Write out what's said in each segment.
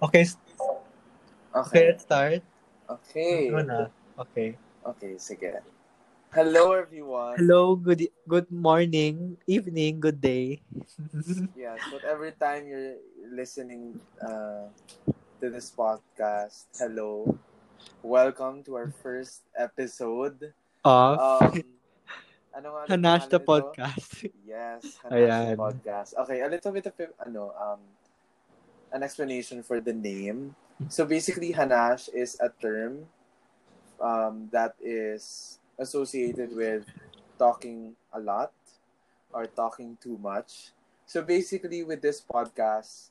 Okay, okay, Okay. let's start. Okay. Ano na? Okay. Okay, sige. Hello, everyone. Hello, good good morning, evening, good day. Yes, whatever time you're listening uh, to this podcast, hello. Welcome to our first episode. Of Um, ano nga? Hanash the podcast. Yes, Hanash Ayan. the podcast. Okay, a little bit of ano, um, an explanation for the name. So basically, Hanash is a term um, that is associated with talking a lot or talking too much. So basically, with this podcast,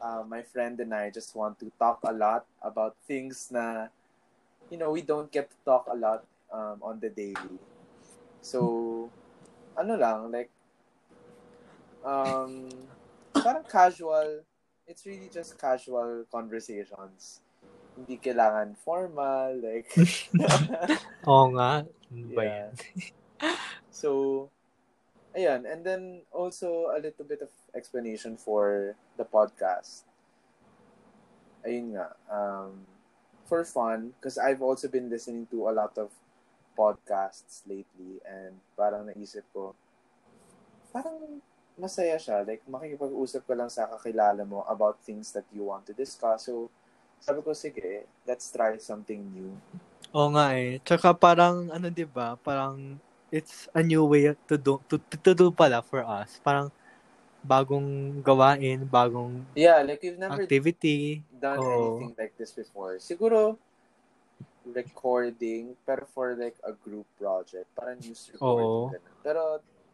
uh, my friend and I just want to talk a lot about things na, you know, we don't get to talk a lot um, on the daily. So, ano lang, like, um, parang casual, it's really just casual conversations. Hindi kailangan formal, like, Oo nga. Ba Yeah. So, ayan. And then also a little bit of explanation for the podcast. Ayun nga. Um, for fun, because I've also been listening to a lot of podcasts lately and parang naisip ko, parang masaya siya. Like, makikipag-usap ka lang sa kakilala mo about things that you want to discuss. So, sabi ko, sige, let's try something new. Oo nga eh. Tsaka parang, ano ba Parang, it's a new way to do, to, to do pala for us. Parang, bagong gawain, bagong Yeah, like we've never activity. done Oo. anything like this before. Siguro, recording, pero for like a group project. Parang news recording. Ganun. Pero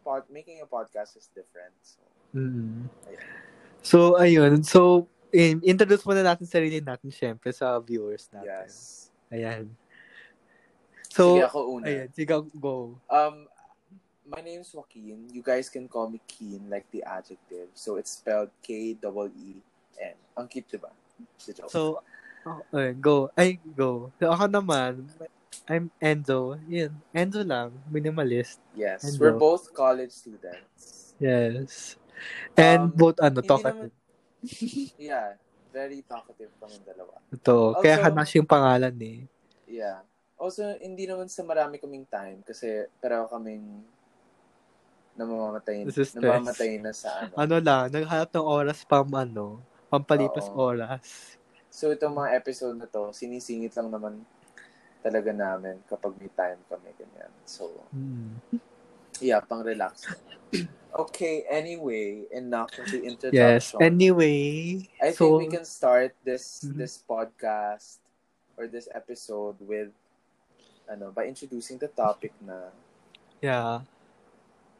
pod, making a podcast is different. So, Mm. Ayan. So, ayun. So, in, introduce muna natin sarili natin, syempre, sa viewers natin. yes. Ayan. So, Sige, ako una. ayan. Sige, go. Um, my name's Joaquin. You guys can call me Keen, like the adjective. So, it's spelled K-E-E-N. Ang cute, diba? Joke. So, oh, ayun, go. Ay, go. So, ako naman, I'm Enzo. Yun, Enzo lang. Minimalist. yes, Hello. we're both college students. Yes. And Um, both, ano, talkative. Yeah, very talkative kami dalawa. Ito. Kaya Also- Hanash yung pangalan eh. Yeah. Also, hindi naman sa marami kaming time kasi pero kaming stress. namamatay na sa ano. Ano lang, naghanap ng oras pam, ano, pampalipas Oo. oras. So, itong mga episode na to, sinisingit lang naman talaga namin kapag may time kami, ganyan. So, Hmm. yeah, pang relax. okay, anyway, enough of the introduction. Yes. Anyway, I so, think we can start this Mhm. this podcast or this episode with ano by introducing the topic na yeah.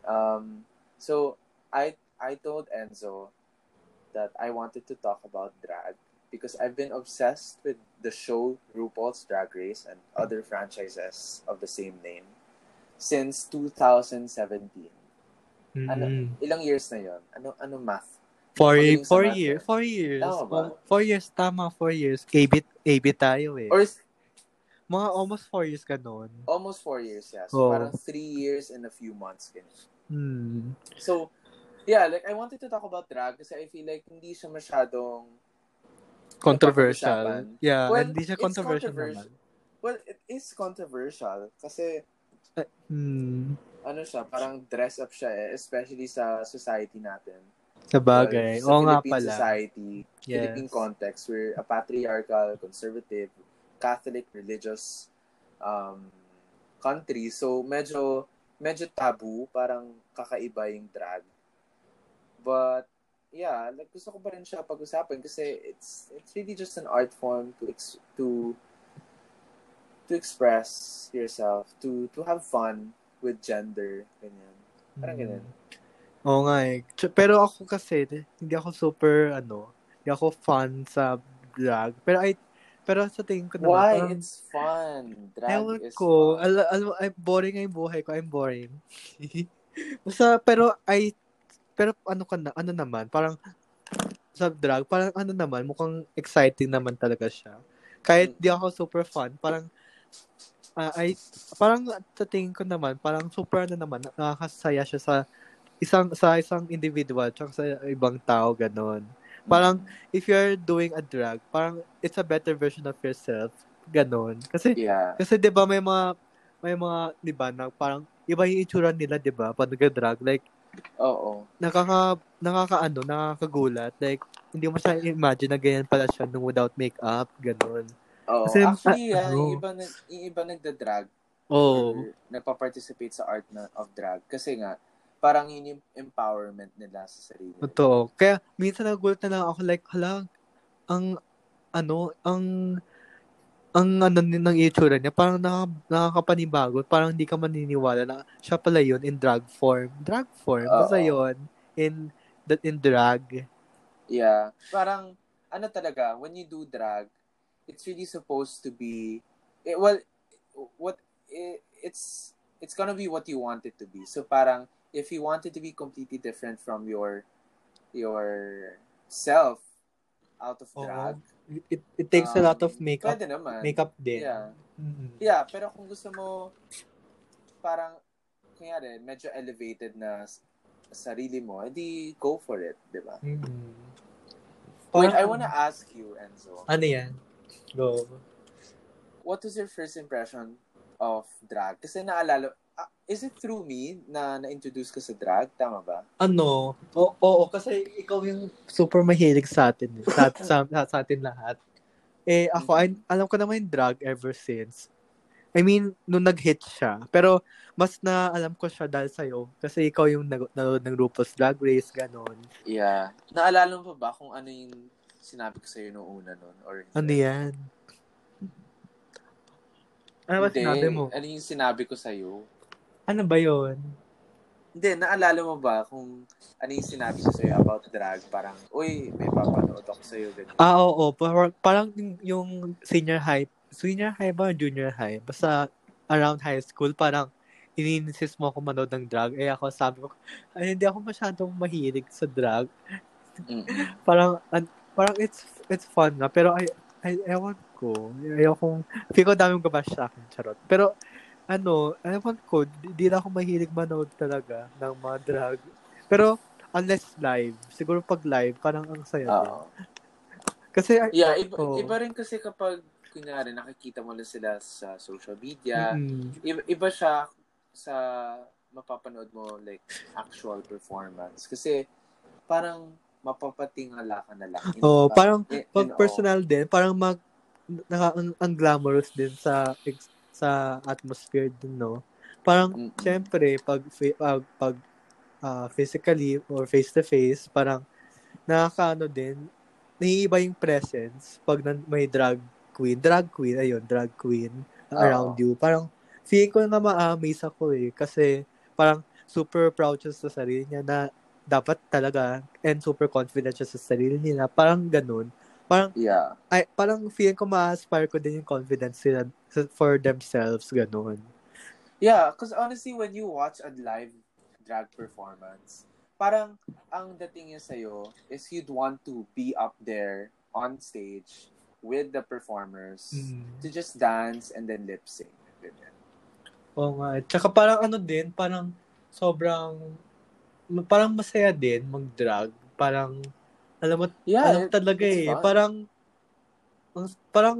Um, so I I told Enzo that I wanted to talk about drag because I've been obsessed with the show RuPaul's Drag Race and other franchises of the same name since 2017. Ano, Mm. ilang years na yon? Ano ano math? Four, Magaling sa four math years. eh. Four years. Tama ba? Four years. Tama, four years. AB, AB tayo eh. Or Mga almost four years ka noon. almost four years, yeah. So Oh. parang three years and a few months. Ganyan. Hmm. So, yeah, like I wanted to talk about drag kasi I feel like hindi siya masyadong Controversial. Yeah, Well, hindi siya controversial controversial. naman. Well, it is controversial kasi Hmm. ano siya, parang dress up siya eh, especially sa society natin. Sa bagay. Well, sa Oo nga pala. society, Yes. Philippine context, we're a patriarchal, conservative, Catholic, religious um, country. So, medyo, medyo taboo, parang kakaiba yung drag. But, yeah, like, gusto ko pa rin siya pag-usapan kasi it's it's really just an art form to ex- to to express yourself, to to have fun with gender, ganyan. Parang Hmm. ganun. Oo nga eh. Pero ako kasi, hindi ako super, ano, hindi ako fan sa drag. Pero I, pero sa tingin ko naman, Why? parang, It's fun. Drag ewan is ko, fun. al, al, boring yung buhay ko, I'm boring. Basta, pero I, pero ano ka na, ano naman, parang, sa drag, parang ano naman, mukhang exciting naman talaga siya. Kahit di ako super fan, parang, ah, ay, parang sa tingin ko naman, parang super ano naman, nakakasaya siya sa isang sa isang individual tsaka sa ibang tao ganon. Parang, if you're doing a drag, parang it's a better version of yourself. Ganon. Kasi, Yeah. kasi 'di ba may mga may mga 'di ba na parang iba yung itsura nila 'di ba pag nag-drag like Oo. nakaka nakakaano nakakagulat like hindi mo siya imagine na ganyan pala siya nung without makeup ganon. Oo. Kasi, Actually, ah, yung iba, yung iba nagda-drag Oh. or nagpa-participate sa art na, of drag. Kasi nga, parang yun yung empowerment nila sa sarili. Totoo. Kaya minsan nagulat na lang ako like, hala, ang ano, ang ang ano ni- ng itsura niya, parang nakaka, nakakapanibago. Parang hindi ka maniniwala na siya pala yun in drag form. Drag form. Basta Oo. yun. In, that in drag. Yeah. Parang, ano talaga, when you do drag, it's really supposed to be, it, well, what, it, it's, it's gonna be what you want it to be. So parang, if you want it to be completely different from your, your self out of drag, It, it takes a lot of um, makeup Pwede naman. makeup din. Yeah. Mm. Yeah, pero kung gusto mo, parang, kunyari, medyo elevated na sarili mo, edi go for it, di ba? Mm. Wait, I wanna ask you, Enzo. Ano yan? Go. what was your first impression of drag? Kasi naalala, ah, is it through me na na-introduce ka sa drag? Tama ba? Ano? Oo, oo, kasi ikaw yung super mahilig sa atin. eh. Sa, sa, sa atin lahat. Eh, ako, ay, alam ko naman yung drag ever since. I mean, nung nag-hit siya. Pero, mas na alam ko siya dahil sa'yo. Kasi ikaw yung nag- nanood ng RuPaul's Drag Race, ganon. Yeah. Naalala mo pa ba kung ano yung sinabi ko sa'yo noong una nun? Or Ano yan? Ano ba Hindi. sinabi mo? Ano yung sinabi ko sa'yo? Ano ba yun? Hindi, naalala mo ba kung ano yung sinabi ko sa'yo about drag? Parang, uy, may papanood ako sa'yo. Ganyan. Ah, oo. Parang, parang yung, senior high, senior high ba or junior high? Basta around high school, parang ininsist mo ako manood ng drag. Eh ako sabi ko, ay hindi ako masyadong mahilig sa drag. Mm-mm. Parang, an, parang it's it's fun nga. Pero ay, ay ewan ko. Ayokong, feel ko daming gabash sa akin. Charot. Pero, ano, ewan ko, di, na ako mahilig manood talaga ng mga drag. Pero, unless live. Siguro pag live, parang ang saya. Kasi, Yeah, iba, Oo. iba rin kasi kapag, kunyari, nakikita mo lang sila sa social media, mm, iba, iba siya sa mapapanood mo like actual performance kasi parang mapapatingala ka na lang. Oh, parang in- pag in personal din, parang mag naka, ang, ang glamorous din sa ex- sa atmosphere din, no? Parang. Mm-mm. syempre pag pag, pag ah, physically or face to face, parang nakakaano din, naiiba yung presence pag nan- may drag queen, drag queen, ayun, drag queen around Oo. you. Parang feeling ko na ma-amaze ako eh kasi parang super proud siya sa sarili niya na dapat talaga and super confident siya sa sarili niya. Parang ganun. Parang Yeah. ay parang feeling ko ma-aspire ko din yung confidence nila sa- for themselves ganun. Yeah, because honestly, when you watch a live drag performance, parang ang dating niya sa'yo is you'd want to be up there on stage with the performers to just dance and then lip sync. Oo nga. Tsaka parang ano din, parang sobrang parang masaya din mag-drag. Parang alam mo, Yeah, alam it- talaga eh. fun. Parang ang- parang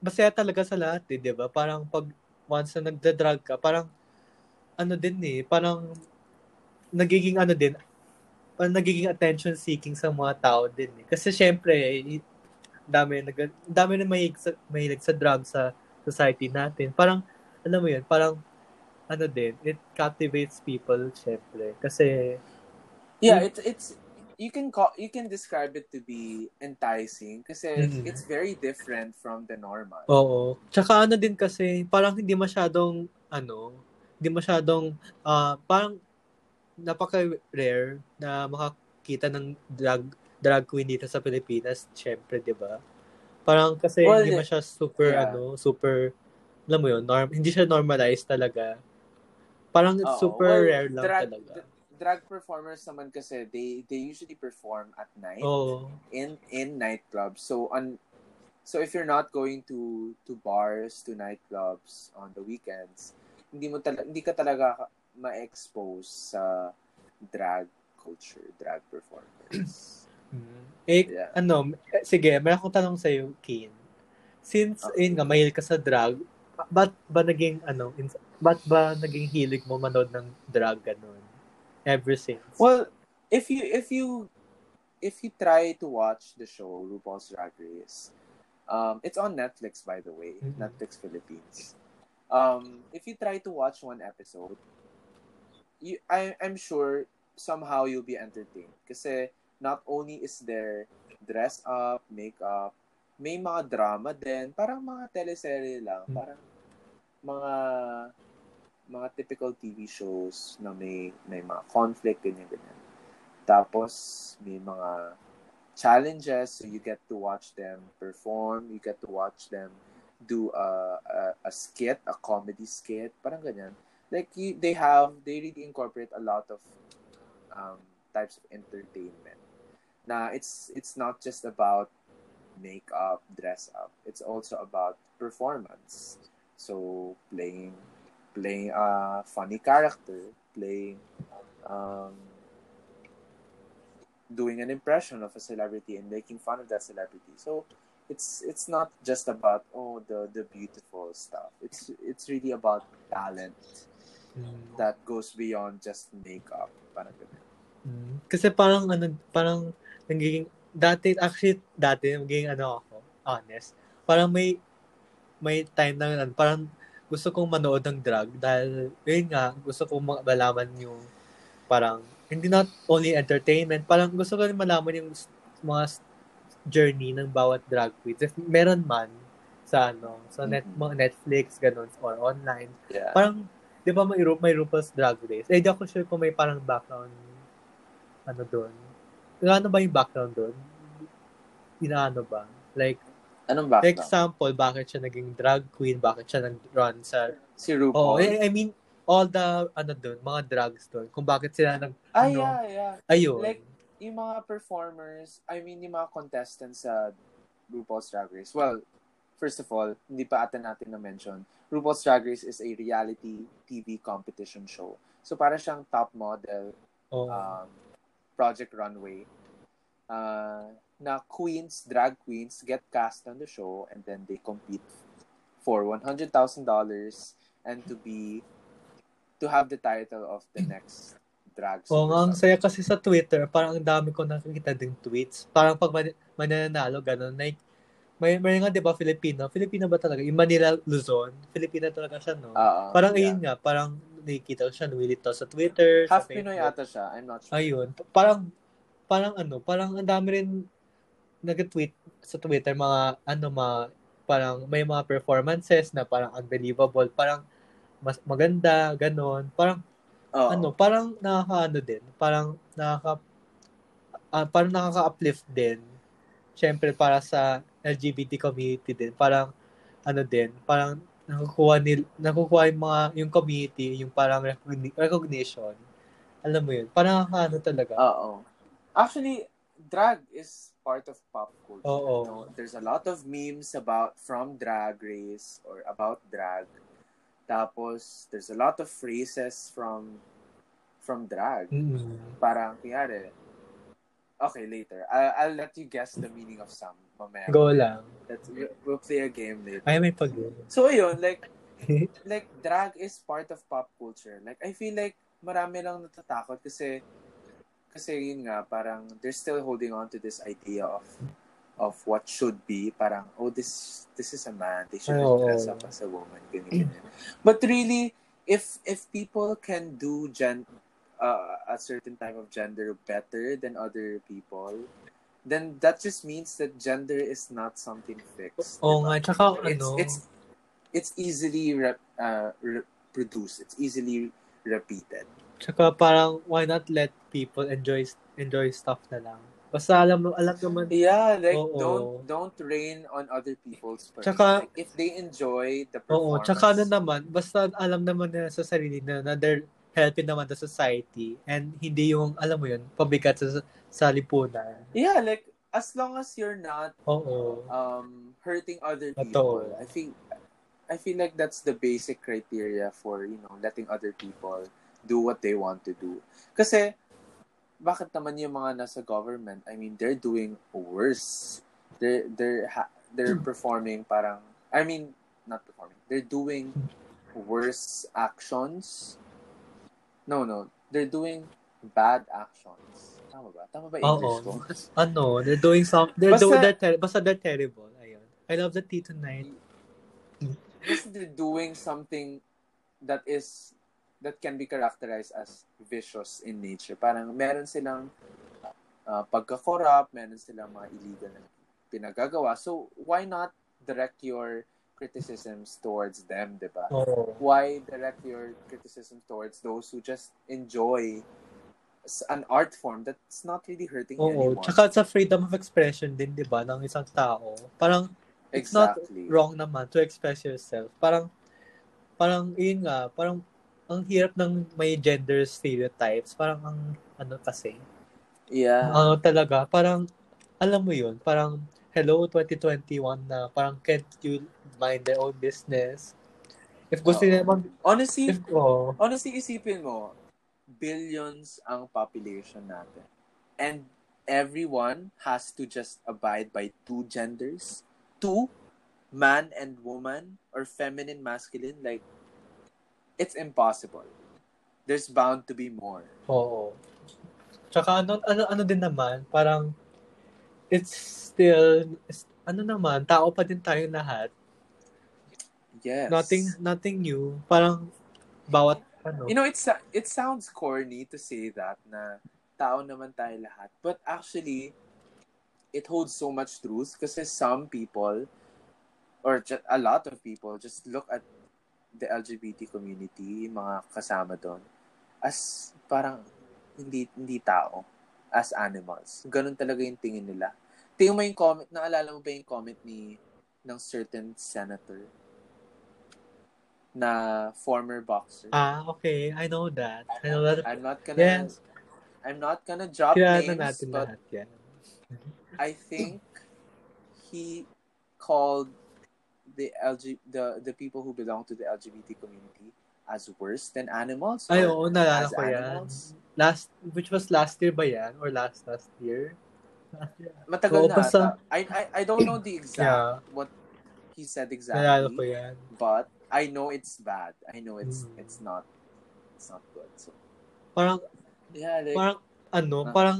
masaya talaga sa lahat eh, 'di ba? Parang pag once na nagda-drag ka, parang ano din eh, parang nagiging ano din, parang nagiging attention seeking sa mga tao din eh. Kasi syempre, eh, dami nag dami na mahilig sa, mahilig sa drug sa society natin. Parang alam mo 'yun, parang ano din, it captivates people syempre. Kasi Yeah, it's it's you can call you can describe it to be enticing kasi Mhm. it's very different from the normal. Oo. Tsaka ano din kasi, parang hindi masyadong, ano, hindi masyadong, ah parang napaka-rare na makakita ng drag drag queen dito sa Pilipinas, syempre, di ba? Parang kasi Well, hindi ba siya super, Yeah. ano, super, alam mo yun, norm, hindi siya normalized talaga. Parang it's Oo. super Well, rare lang drag, talaga. d- drag performers naman kasi they they usually perform at night Oo. in in nightclubs. So on so if you're not going to to bars, to nightclubs on the weekends, hindi mo tala- hindi ka talaga ma-expose sa drag culture, drag performers. Mm. Eh, Yeah. ano, eh, sige, may akong tanong sa'yo, Keen. Since, Okay. yun nga, mahilig ka sa drug, ba't ba naging, ano, ins- ba't ba naging hilig mo manood ng drug, ganun? Ever since? Well, if you if you if you try to watch the show RuPaul's Drag Race, um, it's on Netflix by the way, Mhm. Netflix Philippines. Um, if you try to watch one episode, you I I'm sure somehow you'll be entertained. Kasi not only is there dress up, makeup, may mga drama din, parang mga teleserye lang, Mhm. parang mga mga typical TV shows na may may mga conflict ganyan ganyan. Tapos may mga challenges so you get to watch them perform, you get to watch them do a a, a skit, a comedy skit, parang ganyan. Like you, they have they really incorporate a lot of um, types of entertainment. Na it's it's not just about makeup, dress up. It's also about performance. So playing playing a funny character, playing um, doing an impression of a celebrity and making fun of that celebrity. So it's it's not just about oh the the beautiful stuff. It's it's really about talent Mm. that goes beyond just makeup. Parang ganun. Mm. Kasi parang, ano, parang, nagiging, dati, actually, dati, nagiging, ano ako, honest, parang may, may time na, parang, gusto kong manood ng drug dahil, yun nga, gusto kong ma- malaman yung, parang, hindi not only entertainment, parang gusto ko rin malaman yung mga journey ng bawat drag queens. If meron man, sa ano, sa net, Mhm. mga Netflix, ganun, or online, Yeah. parang, di ba may, may RuPaul's Drag Race? Eh, di ako sure kung may parang background, ano doon. Ano ba yung background doon? Inaano ba? Like, Anong background? example, bakit siya naging drag queen? Bakit siya nag-run sa... si Oh, RuPaul. I, I mean, all the, ano doon, mga drugs doon. Kung bakit sila nag... ah, ano, yeah, yeah. Ayun. Like, yung mga performers, I mean, yung mga contestants sa RuPaul's Drag Race. Well, first of all, hindi pa ata natin na-mention, RuPaul's Drag Race is a reality TV competition show. So, para siyang top model, oh, um, Project Runway, uh, na queens, drag queens, get cast on the show and then they compete for $100,000 and to be, to have the title of the next drag Oo nga, ang superstar. saya kasi sa Twitter, parang ang dami ko nakikita ding tweets. Parang pag man- mananalo, gano'n, like, may, may nga, di ba, Filipino? Filipino ba talaga? Yung Manila Luzon, Filipino talaga siya, no? Oo, parang yeah. ayun nga, parang nakikita ko siya, nuwilito sa Twitter, Half sa Pinoy ata siya. I'm not sure. Ayun. Parang, parang ano, parang ang dami rin nag-tweet sa Twitter, mga, ano, mga, parang may mga performances na parang unbelievable, parang mas maganda, ganon. Parang, Oo. ano, parang nakaka-ano din, parang nakaka, ah, parang nakaka-uplift din. Siyempre, para sa LGBT community din, parang, ano din, parang nakukuha nil, nakukuha yung mga, yung community, yung parang recogni- recognition. Alam mo yun, parang nakaka-ano talaga. Oo. Actually, drag is part of pop culture. You know, there's a lot of memes about from drag race or about drag. Tapos, there's a lot of phrases from from drag. Mm. Parang, kiyari, okay, later. I, I'll let you guess the meaning of some. Mamaya. Go lang. Let's, we'll play a game later. Ay, may pag So, ayun, like, like, drag is part of pop culture. Like, I feel like marami lang natatakot kasi kasi yun nga, parang they're still holding on to this idea of of what should be. Parang, oh, this this is a man. They should Oo. dress up as a woman. Ganyan, ganyan. But really, if if people can do gen uh, a certain type of gender better than other people, then that just means that gender is not something fixed. Oo diba? nga, tsaka it's ano, it's it's easily rep, uh, reproduced. It's easily repeated. Tsaka parang why not let people enjoy enjoy stuff na lang. Basta alam mo, alam naman, Yeah, like Oo. don't don't rain on other people's parade. Tsaka- like, if they enjoy the oo, performance. tsaka ano naman, basta alam naman nila sa sarili na, na they're helping naman the society and hindi yung, alam mo yun, pabigat sa, sa lipunan. Yeah, like as long as you're not Oo. um hurting other people, I think I feel like that's the basic criteria for, you know, letting other people do what they want to do. Kasi bakit naman yung mga nasa government, I mean, they're doing worse. They're, they're, ha- they're performing parang, I mean, not performing, they're doing worse actions. No, no, they're doing bad actions. Tama ba? Tama ba English Oo. ko? Ano, they're doing some, they're Basta- doing, they're, ter- basta they're terrible. Ayun. I love the tea tonight. Kasi they're doing something that is that can be characterized as vicious in nature. Parang meron silang uh, pagka-corrupt, meron silang mga illegal na pinagagawa. So, why not direct your criticisms towards them, di ba? Oo. Why direct your criticism towards those who just enjoy an art form that's not really hurting Oo. anyone? Tsaka sa freedom of expression din, di ba, ng isang tao. Parang, it's not exactly. wrong naman to express yourself. Parang, parang, yun nga, parang, ang hirap ng may gender stereotypes. Parang, ang, ano kasi, Yeah. ano talaga, parang, alam mo yun, parang, hello, 2021 na, parang, can't you mind their own business? If gusto Oo. nila mag, Honestly, if, oh, honestly, isipin mo, billions ang population natin. And everyone has to just abide by two genders. Two, man and woman, or feminine, masculine. Like, it's impossible. There's bound to be more. Oo. Tsaka ano, ano, ano din naman, parang it's still, it's- ano naman, tao pa din tayo lahat. Yes. Nothing, nothing new. Parang bawat, ano, You know, it's it sounds corny to say that na tao naman tayo lahat. But actually, it holds so much truth kasi some people or just a lot of people just look at the LGBT community, mga kasama doon, as parang hindi hindi tao, as animals. Ganun talaga yung tingin nila. Tingin mo yung comment, naalala mo ba yung comment ni ng certain senator na former boxer? ah, okay, I know that. I know that. I'm not gonna Yes, I'm not gonna drop kaya names, na natin but lahat yan. I think he called the LG the the people who belong to the LGBT community as worse than animals. Ay, oo, naalala ko yan. animals. Last, which was last year ba yan? Or last last year? Last year. Matagal Oo, na. basta-. I, I I don't know the exact Yeah. what he said Naalala ko exactly, yan. but I know it's bad. I know it's Mm. it's not it's not good. So Parang, yeah, like parang, ano, Ah. parang,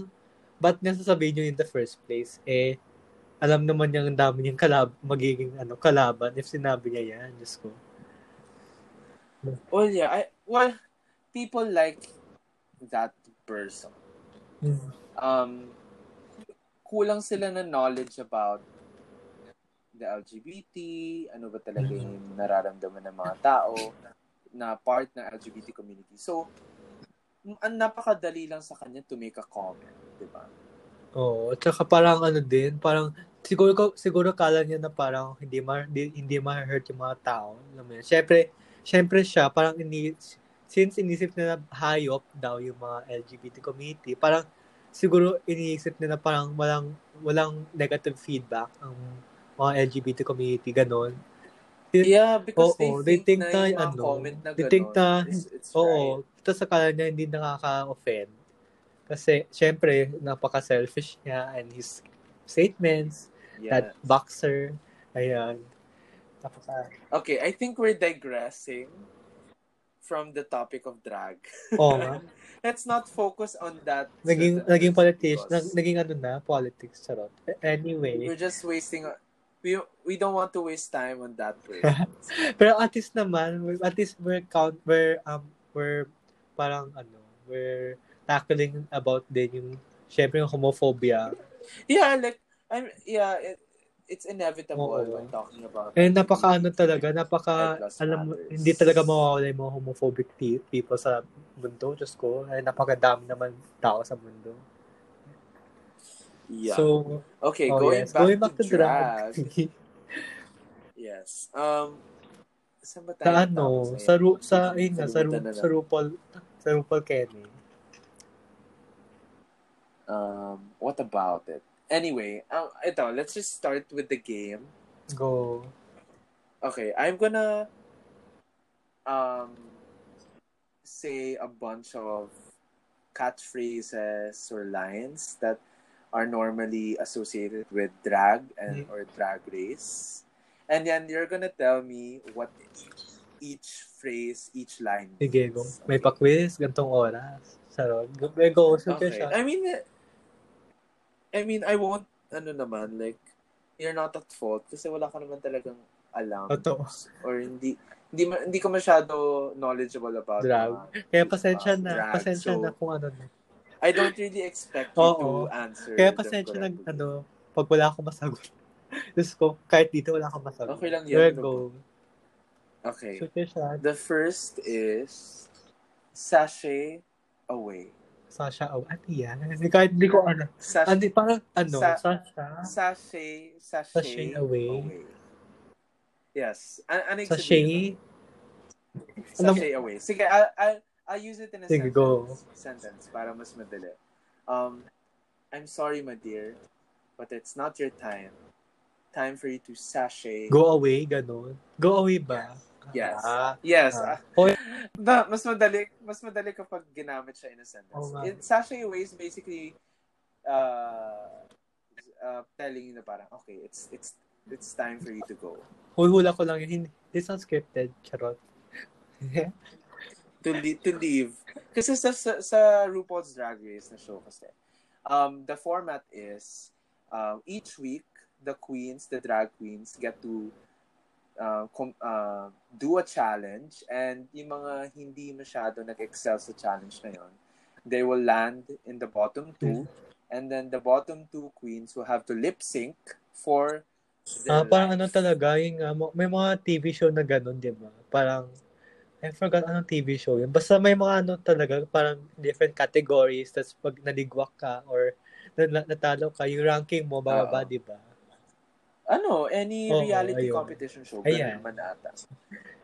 ba't niya sasabihin nyo in the first place? Eh, alam naman niya ang dami niyang kalab, magiging ano, kalaban if sinabi niya yan. Diyos ko. well yeah, I well people like that person. um, kulang sila ng knowledge about the LGBT, ano ba talaga yung nararamdaman ng mga tao na part ng LGBT community. So, ang napakadali lang sa kanya to make a comment, di ba? Oo, at saka parang ano din, parang siguro ko siguro kala niya na parang hindi ma hindi, hindi ma-hurt yung mga tao. Alam mo yun. Syempre, syempre siya parang ini since inisip niya na hayop daw yung mga LGBT community, parang siguro iniisip niya na parang walang walang negative feedback ang mga LGBT community ganon. Yeah, because Oo, they, they think, think na, na, ano, comment na they think na- is, it's Oo, right. tapos sa kala niya hindi nakaka-offend. Kasi syempre napaka-selfish niya and his statements Yeah. that boxer. Ayan. Napaka... Okay, I think we're digressing from the topic of drag. Oo nga. Let's not focus on that. Naging, certain naging politics. Nag, naging ano na, politics. Charot. Anyway. We're just wasting. We we don't want to waste time on that. Pero at least naman, at least we're count, we're, um, we're parang ano, we're tackling about din yung, syempre yung homophobia. yeah, like I'm. Yeah, it, it's inevitable Oo. when talking about. Eh, napaka ano talaga, napaka, alam mo, hindi talaga mawawala yung mga homophobic pe- people sa mundo. Diyos ko, eh, napakadami naman tao sa mundo. Yeah. So, okay, oh going, yes, back going back to, to drag. drag. yes. Um. Saan ba tayo sa ano, sa, ru, sa, ayun nga, sa, ru, sa. RuPaul, sa RuPaul Kenny. Um. What about it? Anyway, um, ito, let's just start with the game. Go. Okay, I'm gonna um say a bunch of catchphrases or lines that are normally associated with drag and Mm. or drag race. And then you're gonna tell me what each phrase, each line Sige, go. means. May pa-quiz, gantong oras. Sarot. Go, may go. Okay. I mean, I mean, I won't, ano naman, like, you're not at fault kasi wala ka naman talagang alam. Totoo. Or hindi, hindi, hindi ka masyado knowledgeable about Drag. mga- Kaya pasensya uh, na. drag. Pasensya So, na kung ano na. I don't really expect you Oo. to answer Kaya pasensya na, ano, pag wala akong masagot. Diyos ko, kahit dito wala akong masagot. Okay lang There yan. go. Okay. Siya. The first is sachet away. Sasha, oh, ano yan? Hindi, kahit hindi ko ano. Sachet, Ano, parang, ano, Sa- Sasha? sachet, sachet, Sachet away. Yes. An ano? Alam- Sachet away. Sige, I'll, I'll, I'll use it in a Sige, sentence. go. Sentence para mas madali. Um, I'm sorry, my dear, but it's not your time. Time for you to sachet. Go away, ganun. Go away ba? Yes. Ah, Yes. Ah. Hoy. Na, mas madali, mas madali kapag ginamit siya in a sentence. Oo nga. It, sachet away is basically uh, uh, telling you na parang, okay, it's it's it's time for you to go. hula ko lang yun. Hindi, it's not scripted. Charot. To, le- to leave. Kasi sa, sa, sa RuPaul's Drag Race na show kasi, um, the format is, um, each week, the queens, the drag queens, get to uh, com- uh, do a challenge and yung mga hindi masyado nag-excel sa challenge na yun, they will land in the bottom two and then the bottom two queens will have to lip sync for Ah, parang ano life. talaga, yung, mo- may mga TV show na ganun, di ba? Parang, I forgot anong TV show yun. Basta may mga ano talaga, parang different categories, tapos pag naligwak ka or na- na- natalo ka, yung ranking mo, bababa, Oo. di ba? Ano, any Oo, reality ayun. competition show, Ayan. ganun naman ata.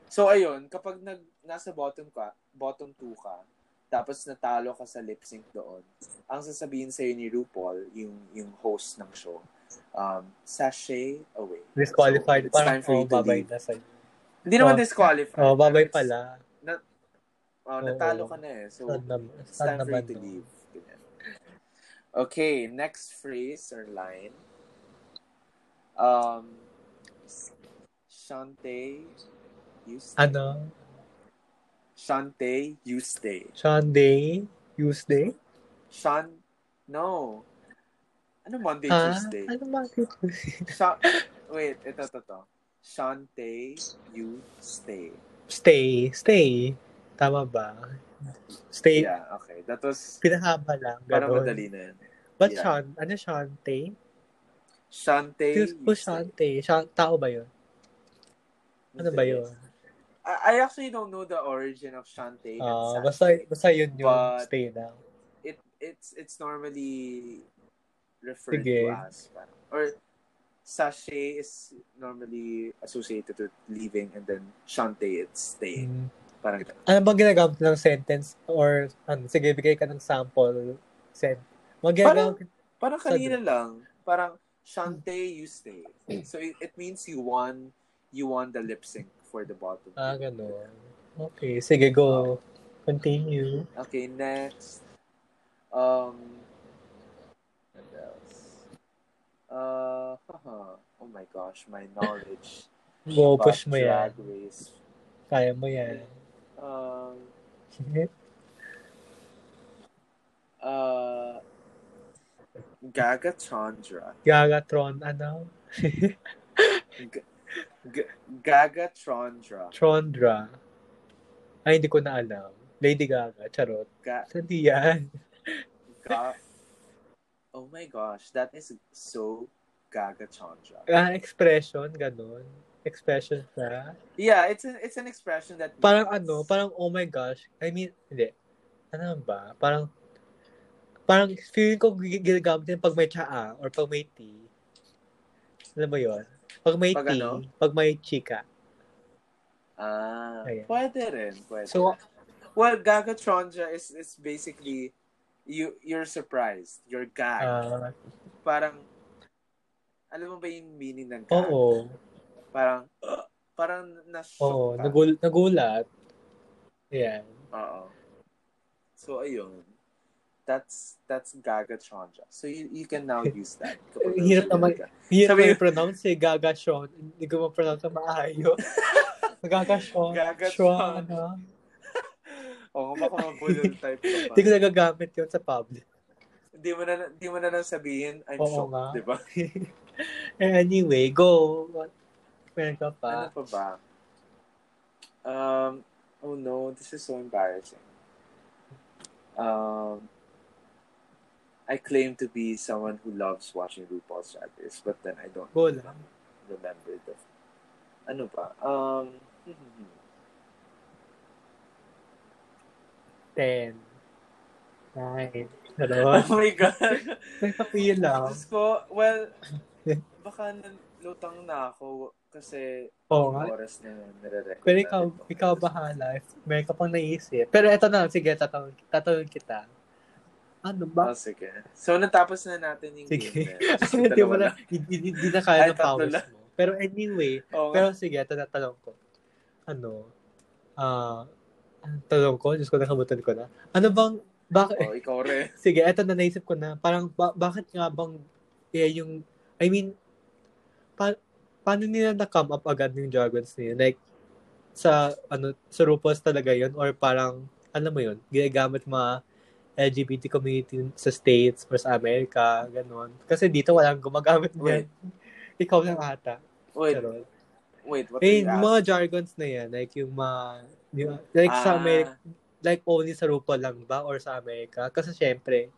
So, ayun, kapag nag, nasa bottom ka, bottom two ka, tapos natalo ka sa lip sync doon, ang sasabihin sa'yo ni RuPaul, yung, yung host ng show, um, sachet away. Disqualified. So, it's parang, time for oh, you to babay leave. na sa'yo. Hindi naman Oh. disqualified. Oh, babay Pero it's- pala. Oh, Oo. natalo ka na eh. So, Sad naman. it's Sad time for you naman. to no? leave. Ganyan. Okay, next phrase or line. Um, Shante, you stay. Ano? Shante, you stay. Sunday? Tuesday? Shan, no. Ano Monday, Ha? Tuesday? Ano bakit? Sha- wait, ito, ito, ito. Shante, you stay. Stay. Stay. Tama ba? Stay. Yeah, okay. That was, Pinahaba lang. parang Ganun. madali na yan. But Yeah. Sean, ano Shante? Shante, ko stay. Shante. Shan, tao ba yun? Ano ba yun? I, actually don't know the origin of Shante. and Ah, basta, basta yun yung But- stay na. it it's it's normally referred Sige. to as parang, or sachet is normally associated with leaving and then shante it's staying. Mm. Parang ganun. Ano bang ginagamit ng sentence or ano, sige, bigay ka ng sample. Sent. Mag ginagamit. Parang kanina lang, parang shante you stay. So it, it means you won you won the lip sync for the bottom. Ah, ganun. Okay, sige, go. Continue. Okay, next. Um, what else? Uh, haha. oh my gosh, my knowledge. Go, push mo yan. Race. Kaya mo yan. Um, uh, Gaga Chandra. Gagatron, ano? G- G- Gaga Chandra. Trondra. Ay, hindi ko na alam. Lady Gaga, charot. Ga- Hindi yan. Ga- oh my gosh, that is so Gaga Chandra. Ah, expression, ganun. Expression siya. Yeah, it's an it's an expression that Parang means- ano, parang oh my gosh. I mean, hindi. Ano ba? Parang, parang feeling ko gi- ginagamit din pag may tsaa or pag may tea. Alam mo yun? Pag may Pag tea, ano? pag may chika. Ah, Ayan. pwede rin, pwede. So, well, Gaga Chandra is is basically you you're surprised, you're gagged. ah, parang alam mo ba yung meaning ng gag? oo. Parang uh, parang na-shock Oo, nagul, nagulat. Yan. Oo. So ayun. That's that's Gaga Chonja. So you, you can now use that. Hirap naman. Hirap naman i-pronounce eh. Gaga Sean. Hindi ko ma-pronounce na maayos. Gaga Sean. Gaga Sean. Oo, baka mabulol type ka pa. Hindi ko nagagamit yun sa public. Hindi mo na hindi mo na lang sabihin, I'm Oo shocked, nga. di ba? anyway, go. Meron ka pa? Ano pa ba? Um, oh no, this is so embarrassing. Um, I claim to be someone who loves watching RuPaul's Drag Race, but then I don't Go lang. remember the... Ano pa? Um, Ten. Nine. oh my God! Nagpapil lang. Diyos ko, well, baka nalutang na ako kasi Oo yung nga. oras na nire-record Pero ikaw, natin to. ikaw bahala. Meron ka pang naisip. Pero eto na, sige, tatanong, tatanong kita. Ano ba? Oh, sige. So, natapos na natin yung Sige. game. Just Hindi mo na, hindi, hindi na kaya Ay, ng powers mo. Pero anyway, nga. pero sige, ito na tanong ko. Ano? Ah, ang tanong ko, Diyos ko, nakamutan ko na. Ano bang, bakit, Oh, ikaw rin. sige, eto na naisip ko na, parang, ba- bakit nga bang, eh, yung, I mean, pa, paano nila na-come up agad yung jargons niya? Like, sa, ano, sa RuPaul's talaga yun? Or parang, alam mo yun, ginagamit mga LGBT community sa States or sa Amerika, ganon. Kasi dito walang gumagamit Wait. niyan. Ikaw lang ata. Wait, Charot. wait, what Eh, you mga jargons na yan, like yung mga, yung- like sa Ah, Amerika, like only sa RuPaul lang ba or sa Amerika? Kasi syempre,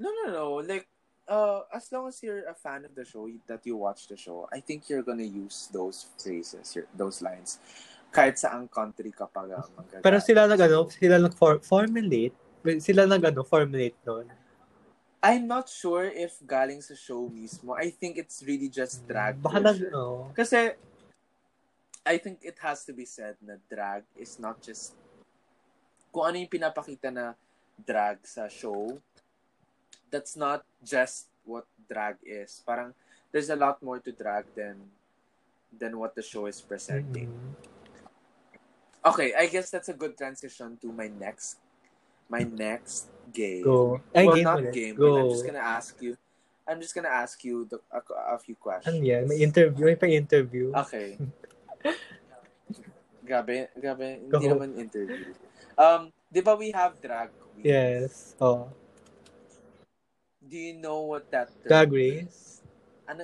No, no, no. Like, uh, as long as you're a fan of the show, that you watch the show, I think you're gonna use those phrases, your, those lines. Kahit sa ang country kapag uh, pero sila nag ano, sila nag for, formulate, sila nag ano, formulate nun. I'm not sure if galing sa show mismo. I think it's really just drag. Baka nag, oh, Kasi, I think it has to be said na drag is not just kung ano yung pinapakita na drag sa show, that's not just what drag is. Parang, there's a lot more to drag than than what the show is presenting. mm, Okay, I guess that's a good transition to my next my next game. go. Ay, well, game not ulit. game, Go. but I'm just gonna ask you. I'm just gonna ask you the, a, a few questions. Ano yan? May interview, may pa-interview. Okay. grabe, grabe. Go. Hindi naman interview. Um, di ba we have drag queens? Yes. Oh. Do you know what that term Drag is? race. Ano?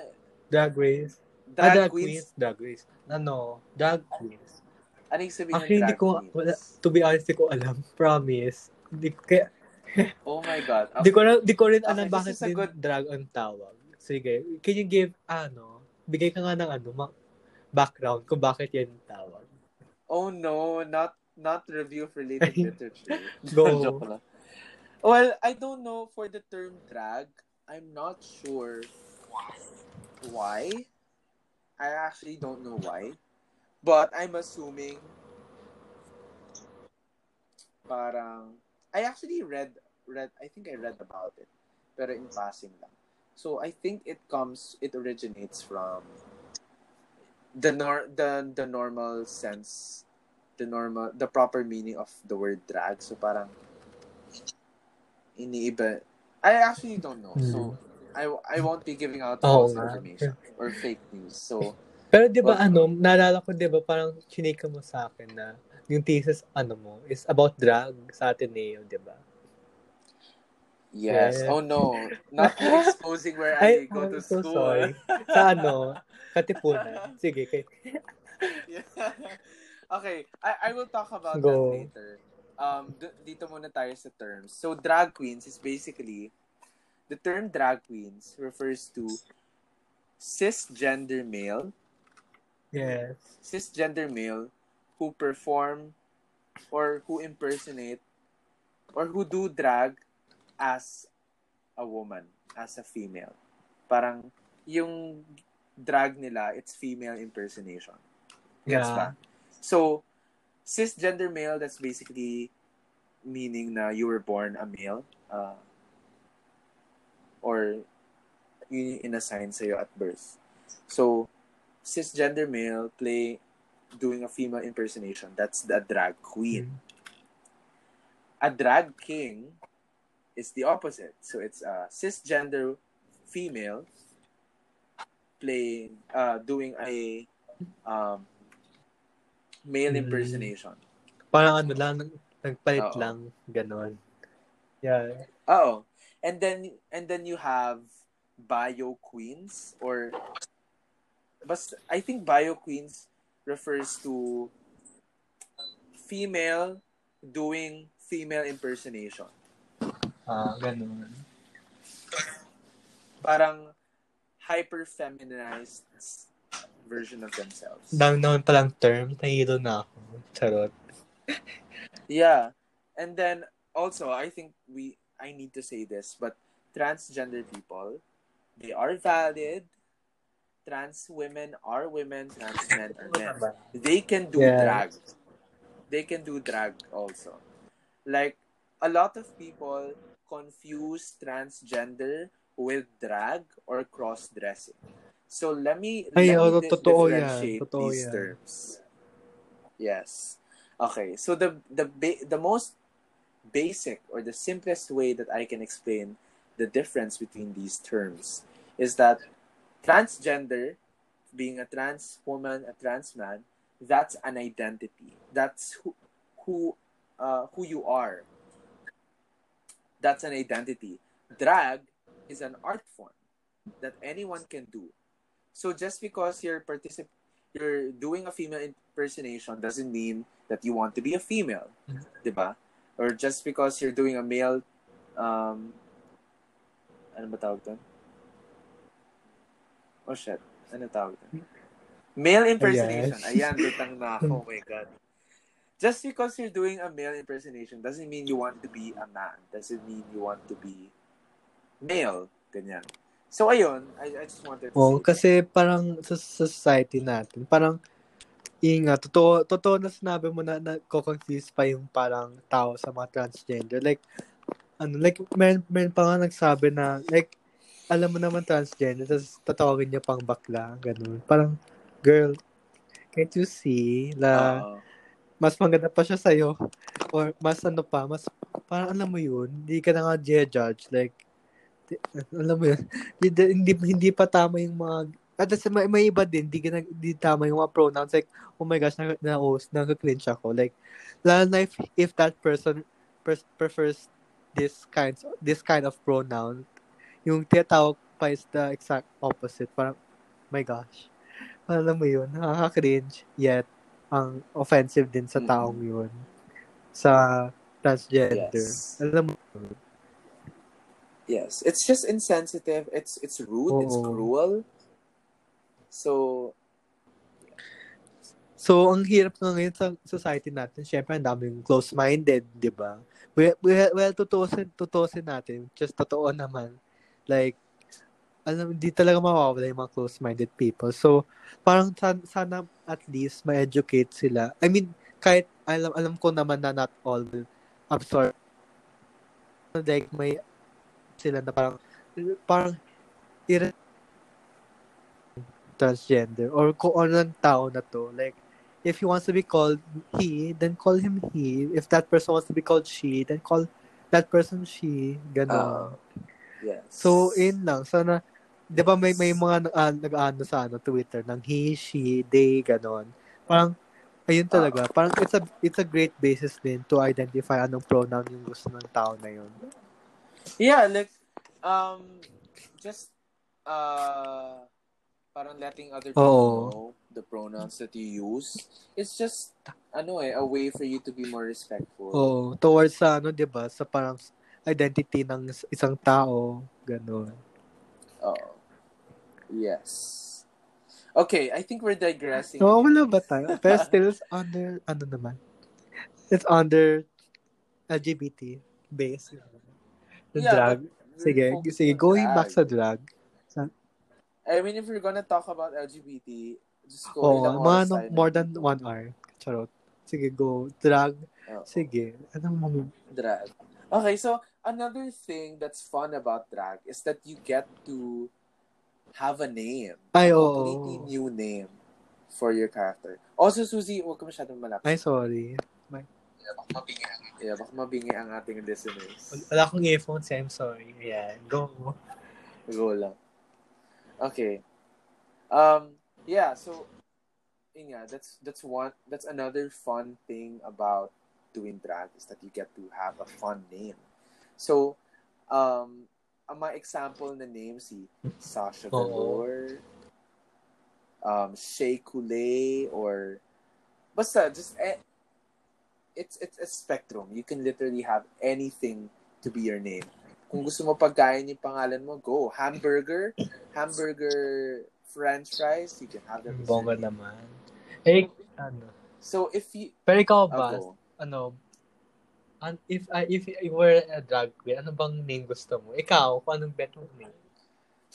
Drag race. Drag, ah, drag queens? queens. Drag race. Ano? Drag queens. Ano yung sabihin Actually, ng hindi drag ko, queens? wala, to be honest, hindi ko alam. Promise. Hindi, kaya, Oh my God. Di ko, di ko rin alam Okay, bakit din good- drag ang tawag. Sige, can you give, ano, bigay ka nga ng ano, ma- background kung bakit yan yung tawag. Oh no, not not review of related literature. Go. Well, I don't know for the term drag. I'm not sure why. I actually don't know why. But I'm assuming parang I actually read read I think I read about it. Pero in passing lang. So I think it comes it originates from the nor the the normal sense the normal the proper meaning of the word drag so parang iniiba I actually don't know so I I won't be giving out Hmm. Oo false information or fake news so Pero di ba ano, naalala ko di ba parang chinika mo sa akin na yung thesis ano mo is about drag sa Ateneo, di ba? yes Yeah. oh no not exposing where I go to so school sorry. Sa ano, Katipunan. Sige, kay Yeah. okay, I, I will talk about Go. that later. Um, d- dito muna tayo sa terms. So, drag queens is basically, the term drag queens refers to cisgender male, Yes. cisgender male who perform or who impersonate or who do drag as a woman, as a female. Parang yung drag nila, it's female impersonation. Gets Yeah. ba? So, cisgender male, that's basically meaning na you were born a male. Uh, or yun yung inassign sa'yo at birth. So, cisgender male play doing a female impersonation. That's the drag queen. A drag king is the opposite. So it's a cisgender female playing, uh, doing a um, male Mm. impersonation. Parang ano lang, nagpalit Oo. lang, ganon. Yeah. Oh, and then and then you have bio queens or but I think bio queens refers to female doing female impersonation. Ah, ganon. Parang hyper feminized version of themselves. Dami naman palang term, nahilo na ako. Charot. Yeah. And then also I think we I need to say this, but transgender people, they are valid. Trans women are women, trans men are men. They can do Yeah. drag. They can do drag also. Like a lot of people confuse transgender with drag or cross dressing. So let me Ay, let oo, me di- totoo yan. differentiate Totoo these yan. terms. Yes. Okay. So the the ba- the most basic or the simplest way that I can explain the difference between these terms is that transgender, being a trans woman, a trans man, that's an identity. That's who who uh, who you are. That's an identity. Drag is an art form that anyone can do. So just because you're particip- you're doing a female impersonation doesn't mean that you want to be a female, diba? Or just because you're doing a male um ano ba tawag doon? Oh shit. Ano tawag? Male impersonation. Yes. Ayan, lutang na ako. Oh my God. Just because you're doing a male impersonation doesn't mean you want to be a man. Doesn't mean you want to be male. Ganyan. So, ayun. I, I just wanted to say kasi parang sa, sa society natin, parang, yun nga, totoo, totoo na sinabi mo na, na confuse pa yung parang tao sa mga transgender. Like, ano, like, meron, meron pa nga nagsabi na, like, alam mo naman transgender, tapos tatawagin niya pang bakla, ganun. Parang, girl, can't you see na Oo. mas maganda pa siya sa'yo? Or mas ano pa, mas, parang alam mo yun, hindi ka na nga judge like, di- alam mo yun, hindi, hindi, hindi pa tama yung mga, at kasi may, may iba din, hindi, ka na, hindi tama yung mga pronouns, like, oh my gosh, na, na, oh, nag-cringe ako, like, lalo na if, if that person pers- prefers this kinds, this kind of pronoun, yung tinatawag pa is the exact opposite, parang, my gosh, alam mo yun, nakaka-cringe, yet, ang offensive din sa taong yun, sa transgender. Yes. Alam mo, Yes. It's just insensitive. It's it's rude. It's Oo. cruel. So, So, ang hirap nga ngayon sa society natin, syempre, ang daming close-minded, di ba? Well, well, well tutusin, tutusin natin, just totoo naman. Like, alam, hindi talaga mawawala yung mga close-minded people. So, parang sana, sana at least ma-educate sila. I mean, kahit alam, alam ko naman na not all will absorb. Like, may sila na parang, parang, ir- transgender or kung ano tao na to. Like, if he wants to be called he, then call him he. If that person wants to be called she, then call that person she. Ganon. uh, yes. so, in lang. Sana, di ba may, may mga uh, nag-ano sa ano, Twitter ng he, she, they, ganon. Parang, ayun talaga. Parang it's a, it's a great basis din to identify anong pronoun yung gusto ng tao na yun. Yeah, like um just uh parang letting other people Oo. know the pronouns that you use. It's just ano eh, a way for you to be more respectful. Oh, towards sa ano, 'di ba? Sa parang identity ng is- isang tao, ganon. Oo. Yes. Okay, I think we're digressing. So, wala ba tayo? Pero still it's under, ano naman? It's under LGBT base. The Yeah, drag. Sige, sige, going drag. back sa drag. I mean, if we're gonna talk about LGBT, just go Oo, ilang mga tayo more than one hour. Charot. Sige, go. Drag. Oo. Sige. Anong mga... drag. Okay, so another thing that's fun about drag is that you get to have a name. Ay, a oo. completely new name for your character. Also, Suzy, huwag ka masyadong malapit. Ay, sorry. Yeah, baka mabingi ang ating listeners. Wala akong earphones, I'm sorry. Ayan, go. Go lang. Okay. Um, yeah, so, yun nga, that's, that's one, that's another fun thing about doing drag is that you get to have a fun name. So, um, ang mga example na name si Sasha. Velour, um, Shea Coulee, or basta, just, eh, it's, it's a spectrum. You can literally have anything to be your name. Kung gusto mo pagkain yung pangalan mo, go. Hamburger, hamburger french fries, you can have Bongga name. naman. Eh, ano. So, if you, Pero ikaw ba, go. ano, an, if I if you were a drag queen, ano bang name gusto mo? Ikaw, kung anong bet mong name?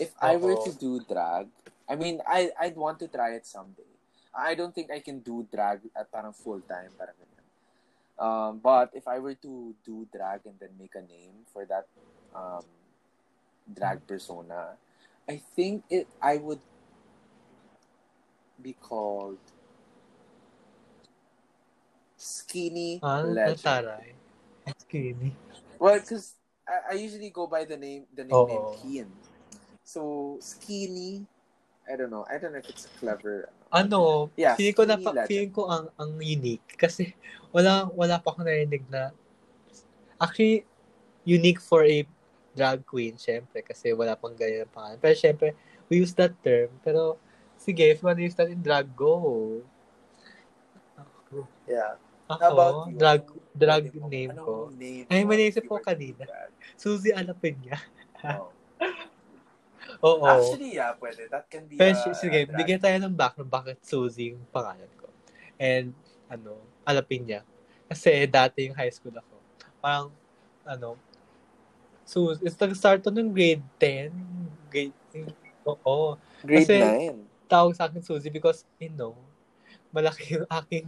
if I were to do drag, I mean, I I'd want to try it someday. I don't think I can do drag at parang full time, parang ganyan. Um, but if I were to do drag and then make a name for that um, drag persona, I think it I would be called Skinny Ah, Legend. taray. Skinny. Well, because I, I usually go by the name the nickname Kian. So skinny, I don't know. I don't know if it's clever. Ano, Yeah, feeling ko na feeling ko ang ang unique kasi wala wala pa akong narinig na actually unique for a drag queen syempre kasi wala pang ganyan na pangalan. Pero syempre we use that term pero sige if you wanna use that in drag go. Yeah. Ako drag drag name ko. name Ay, you ko kanina. Suzy Alapin niya. Oh. Oo. Actually, yeah, pwede. That can be Pero a, si- sige, a bigyan tayo ng background bakit Suzy yung pangalan ko. And, ano, alapin niya. Kasi dati yung high school ako. Parang, ano, so, it's nag-start to ng grade 10. Grade, oo. Grade kasi- 9. Tawag sa akin Suzy because, you know, malaki yung aking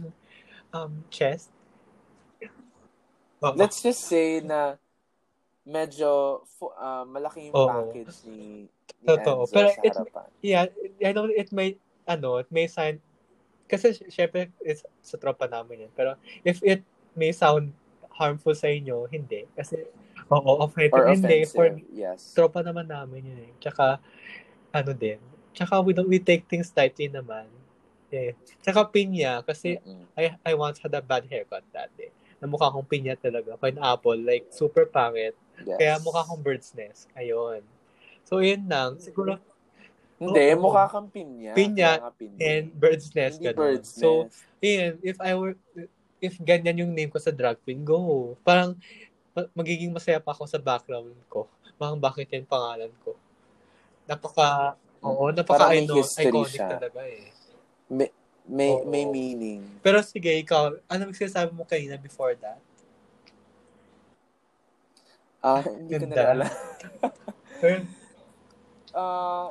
um, chest. Oo. Let's just say na medyo ah, malaki yung Oo. package ni, ni Totoo. Enzo Pero sa it- harapan. Yeah, I know it may, ano, it may sound, kasi syempre, it's sa tropa namin yan. Pero if it may sound harmful sa inyo, hindi. Kasi, oo, offensive. Or Hindi, offensive. for yes. tropa naman namin yun eh. Tsaka, ano din. Tsaka we don't, we take things lightly naman. Eh. Tsaka pinya, kasi Mm-mm. I, I once had a bad haircut that day. Na mukha akong pinya talaga. Pineapple, like, super pangit. Yes. Kaya mukha akong bird's nest. Ayun. So, yun lang. Siguro, Hindi, Oo. mukha kang pinya. Pinya pinya. and bird's nest. Hindi ganun. bird's So, nest. yun, if I were, if ganyan yung name ko sa drag queen, go. Parang, ma- magiging masaya pa ako sa background ko. Parang bakit yan pangalan ko. Napaka, oo, napaka history iconic siya. talaga eh. May, may, Oo. may meaning. Pero sige, ikaw, ano sinasabi mo kanina before that? Ah, hindi ko na Ganda. alam. Pero, Ah,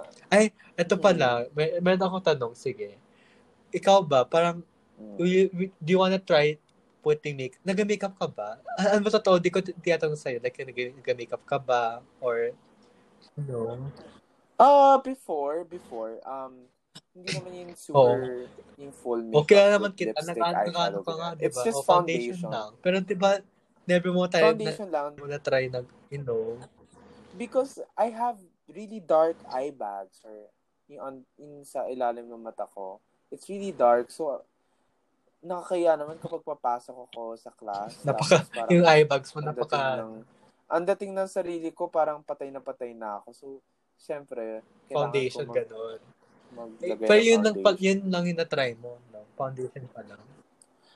ito pala, may, meron akong tanong, sige. Ikaw ba, parang, mm. do you, do you wanna try putting make Nag-makeup ka ba? Ano ba totoo? Di ko t- tinatanong sa'yo. Like, nag- nag-makeup ka ba? Or, no? Ah, before, before, um, hindi naman yung super, yung full makeup. Okay naman, lipstick, nag-ano ka nga, ganyan. di It's just O, foundation, foundation. lang. Pero di ba, never mo tayo, na, Foundation lang. mo na try nag, you know, Because I have really dark eye bags or yung on, in sa ilalim ng mata ko. It's really dark. So, nakakaya naman kapag papasok ako sa class. napaka, parang yung eye bags mo, napaka, ng, ang dating ng sarili ko, parang patay na patay na ako. So, syempre, foundation, mag, gano'n. Maglagay Pero yun lang, pag, yun lang yung na-try mo, no? Foundation pa lang.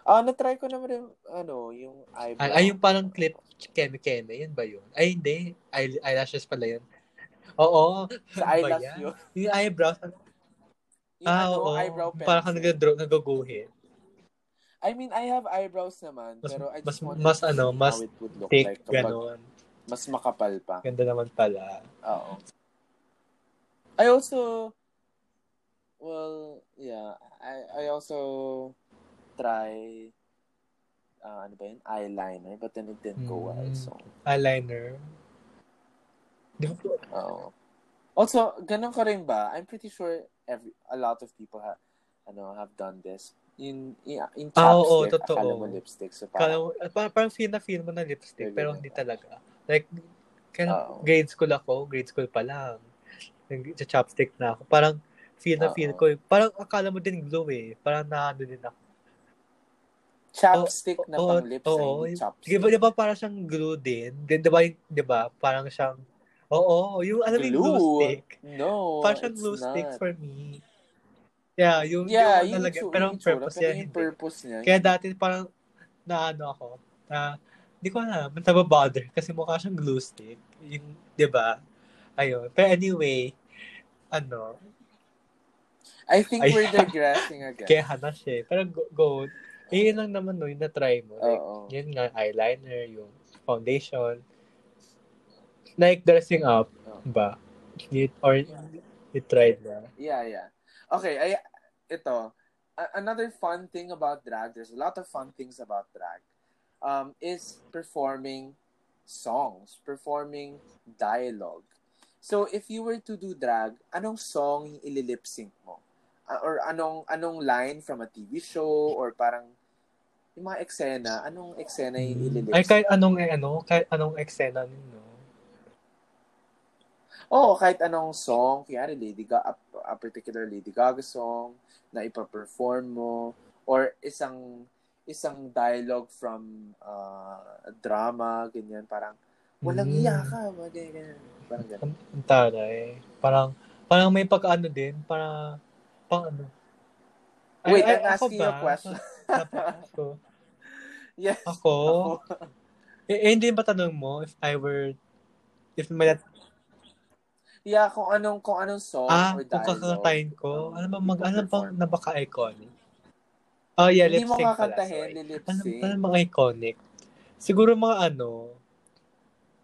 Ah, na-try ko naman rin, ano, yung eyebrow. Ay, ay yung parang clip, keme-keme, yun ba yun? Ay, hindi. Eye, eyelashes pala yun. Oo. Sa Ano eyelash yun. Yung eyebrows, Yung ah, ano, oo. eyebrow pencil. Parang ka nag-draw, nag-guhit. I mean, I have eyebrows naman, Mas- pero I mas- just mas to ano, see mas how it would look Thick, like kapag mas makapal pa. Ganda naman pala. Oo. I also, well, yeah, I I also try, uh, ano ba yun, eyeliner, but then it didn't go well, Mm. so, Eyeliner. Di ba po? oo. Also, ganun ka rin ba? I'm pretty sure every a lot of people have ano, have done this. In, in, in Ah, oo, chapstick, totoo. akala mo lipstick. So, parang, mo, ah, parang, parang feel na feel mo na lipstick, pero hindi talaga. Like, kaya grade school ako, grade school pa lang. Nag- Sa chopstick na ako. Parang feel na feel Oo. ko. eh. Parang akala mo din glue eh. Parang naano din ako. chapstick na Oo, pang lips, oo. hindi chopstick. Di ba, di ba parang siyang glue din? Di, di ba, di ba? Parang siyang, oo, yung alam mo yung glue Glue? stick. No, Parang siyang glue stick not. for me. Yeah, yung, Yeah, yung yung, nalagay, itsura- pero yung purpose pero niya, yung hindi. purpose niya. Kaya dati parang, naano ako, na, di ko alam, nababother kasi mukha siyang glue stick. Yung, di ba? Ayun. Pero anyway, ano, I think Ay- we're digressing again. kaya hanash eh. Pero go, go eh, yun lang naman no, yung na-try mo. Like, Oo. yun nga, eyeliner, yung foundation. Like, dressing up, Oo. ba? You, or, you tried na. Yeah, yeah. Okay, I, ito, a- another fun thing about drag, there's a lot of fun things about drag, um, is performing songs, performing dialogue. So, if you were to do drag, anong song yung ililip sync mo? Ah, or anong anong line from a TV show or parang yung mga eksena, anong eksena yung ililip Ay, kahit anong, eh, ano, kahit anong eksena ninyo. Oo, kahit anong song, kaya Lady Gaga, a, a particular Lady Gaga song na ipa-perform mo or isang isang dialogue from uh, a drama, ganyan, parang walang Mm. iya ka, ganyan, ganyan. Parang ganyan. Ang, taray. Parang, parang may pagkaano din, para, pang ano. Wait, Ay, I'm ay, ako asking you a question. Ako, Yes. ako, eh, eh, hindi ba tanong mo if I were, if may, Yeah, kung anong kung anong song ah, or kung dialogue. kakantahin ko, um, ano ba, mag, ano bang ipa-perform. nabaka-iconic? Oh, yeah, Hindi lip mo sync pala, kakantahin, lip Ano, sync. ano mga iconic? Siguro mga ano,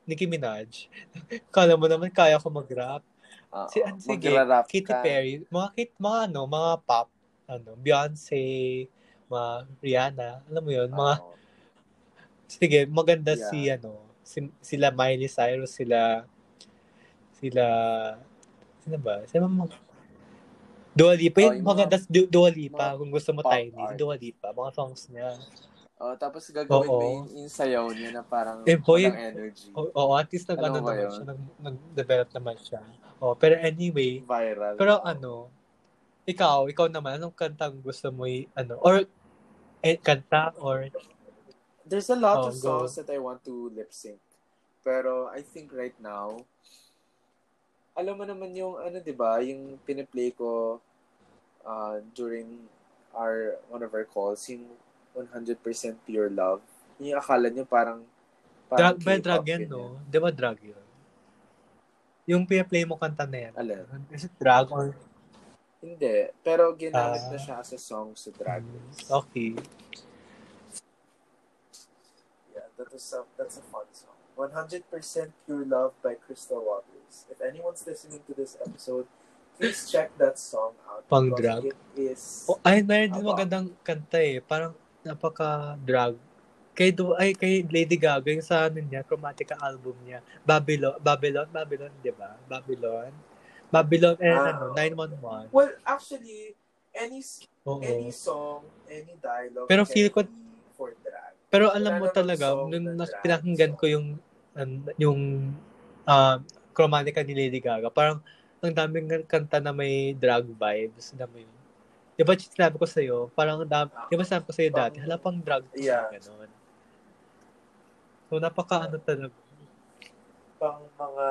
Nicki Minaj. Kala mo naman kaya ko mag-rap. Si, ano, sige, Katy ka. Perry. Mga, Kate, mga ano, mga pop. Ano, Beyonce, mga Rihanna. Alam mo yun, mga, Oo. sige, maganda Yeah. si, ano, si, sila Miley Cyrus, sila, sila, sino ba? Sino mga, Dua Lipa. Oh, Yun, yung mga- maganda si Du- Dua Lipa. mga Kung gusto mo tiny, artists. Dua Lipa. Mga songs niya. Oh, tapos gagawin mo Oo. yung, yung sayaw niya na parang Eh, boy, energy. Oo, oh, at least nag, Ano ano, naman yun? siya, nag, nag-develop naman siya. Oh, pero anyway, Viral. pero ano, ikaw, ikaw naman, anong kantang gusto mo i, ano, or, eh, kanta, or, There's a lot Oh, of go. songs that I want to lip sync. Pero I think right now, alam mo naman yung ano 'di ba, yung piniplay ko uh, during our one of our calls, yung 100% pure love. Yung akala niyo parang parang ba, K-pop drag yan, no? Di ba yun? Yung pinaplay mo kanta na yan. Alin? Is it drag or, Hindi, pero ginamit Ah. na siya as a song sa Drag Race. okay. Yeah, that is a, that's a fun song. 100% Pure Love by Crystal Waters. If anyone's listening to this episode, please check that song out. Pang drag? It is... Oh, ay, meron din magandang kanta eh. Parang napaka-drag. Kay, do, ay, kay Lady Gaga, yung sa ano niya, Chromatica album niya. Babylon, Babylon, Babylon, di ba? Babylon. Babylon and Ah. ano, 911. Well, actually, any Oo. any song, any dialogue Pero feel ko- for drag. Pero alam mo talaga, nung pinakinggan ko yung yung uh, Chromatica ni Lady Gaga, parang ang daming kanta na may drag vibes na may Di ba sinabi ko sa'yo, parang, dam, di ba sinabi ko sa'yo dati, hala pang drag to Yeah. ganun. So, napaka ano talaga. Pang mga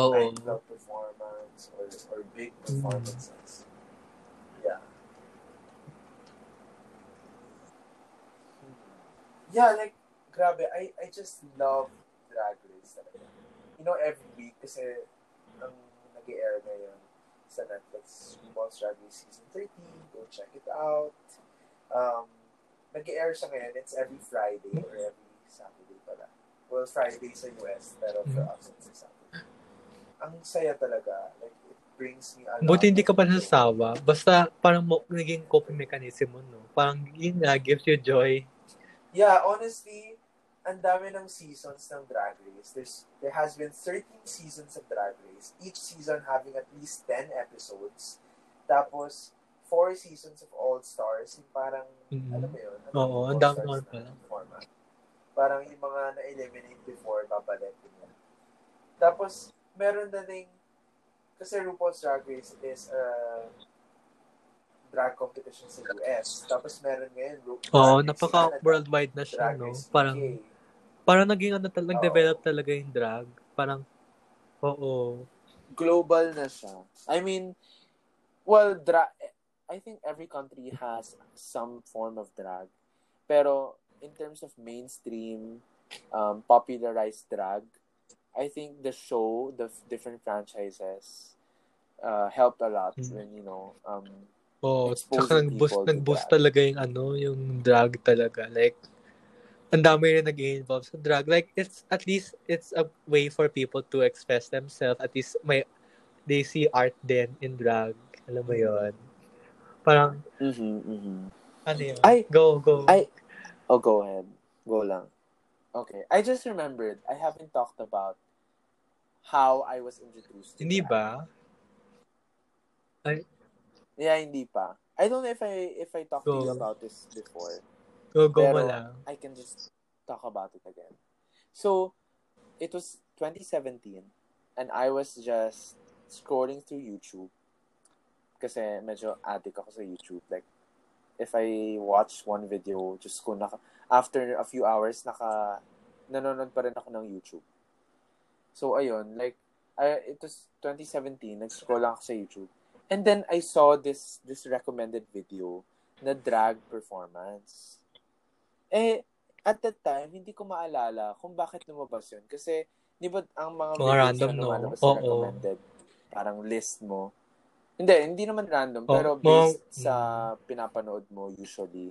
Oo. nightclub performance or, or big performances. Yeah. Yeah, like, grabe, I, I just love Drag Race talaga. You know, every week, kasi ang nag-air ngayon sa Netflix, RuPaul's Drag Race Season 13, go check it out. Um, nag-air siya ngayon, it's every Friday or every Saturday pala. Well, Friday sa US, pero for us, it's a Saturday. Ang saya talaga. Like, it brings me a lot Buti hindi ka pa nasasawa. Basta parang mo, naging coping mechanism mo, no? Parang yun nga, gives you joy. Yeah, honestly, ang dami ng seasons ng Drag Race. There's, there has been 13 seasons of Drag Race. Each season having at least 10 episodes. Tapos, four seasons of All Stars, yung parang, Mhm. alam mo yun? Ano Oo, ang dami naman na pala. Parang yung mga na-eliminate before, babalik nila. Tapos, meron na ding, kasi RuPaul's Drag Race is a drag competition sa US. Tapos meron ngayon, Ru- Oo, Drag Race napaka Canada, worldwide na siya, Drag no? Parang, UK. parang naging ano, tal- nag-develop talaga yung drag. Parang, oo. global na siya. I mean, well, dra- I think every country has some form of drag. Pero in terms of mainstream, um, popularized drag, I think the show, the f- different franchises, uh, helped a lot Mm. when, you know, um, Exposing tsaka nag-boost, nag-boost talaga yung ano, yung drag talaga. Like, ang dami rin nag-involve sa drag. Like, it's, at least, it's a way for people to express themselves. At least, may, they see art din in drag. Alam mo yon Parang, mhm, mhm. ano yun? Ay, go, go. I, oh, go ahead. Go lang. Okay. I just remembered, I haven't talked about how I was introduced Hindi ba? Yeah, hindi pa. I don't know if I if I talked to you Go. about this before. Go, go Pero- lang. I can just talk about it again. So, it was 2017 and I was just scrolling through YouTube kasi medyo addict ako sa YouTube. Like, if I watch one video, just ko naka, after a few hours, naka, nanonood pa rin ako ng YouTube. So, ayun, like, I, it was 2017, nag-scroll lang ako sa YouTube. And then, I saw this, this recommended video na drag performance. Eh, at that time, hindi ko maalala kung bakit lumabas yun. Kasi, di ba, ang mga, Mga random, na no? lumalabas sa Oo. recommended, parang list mo. Hindi, hindi naman random, Oh, pero based sa pinapanood mo usually.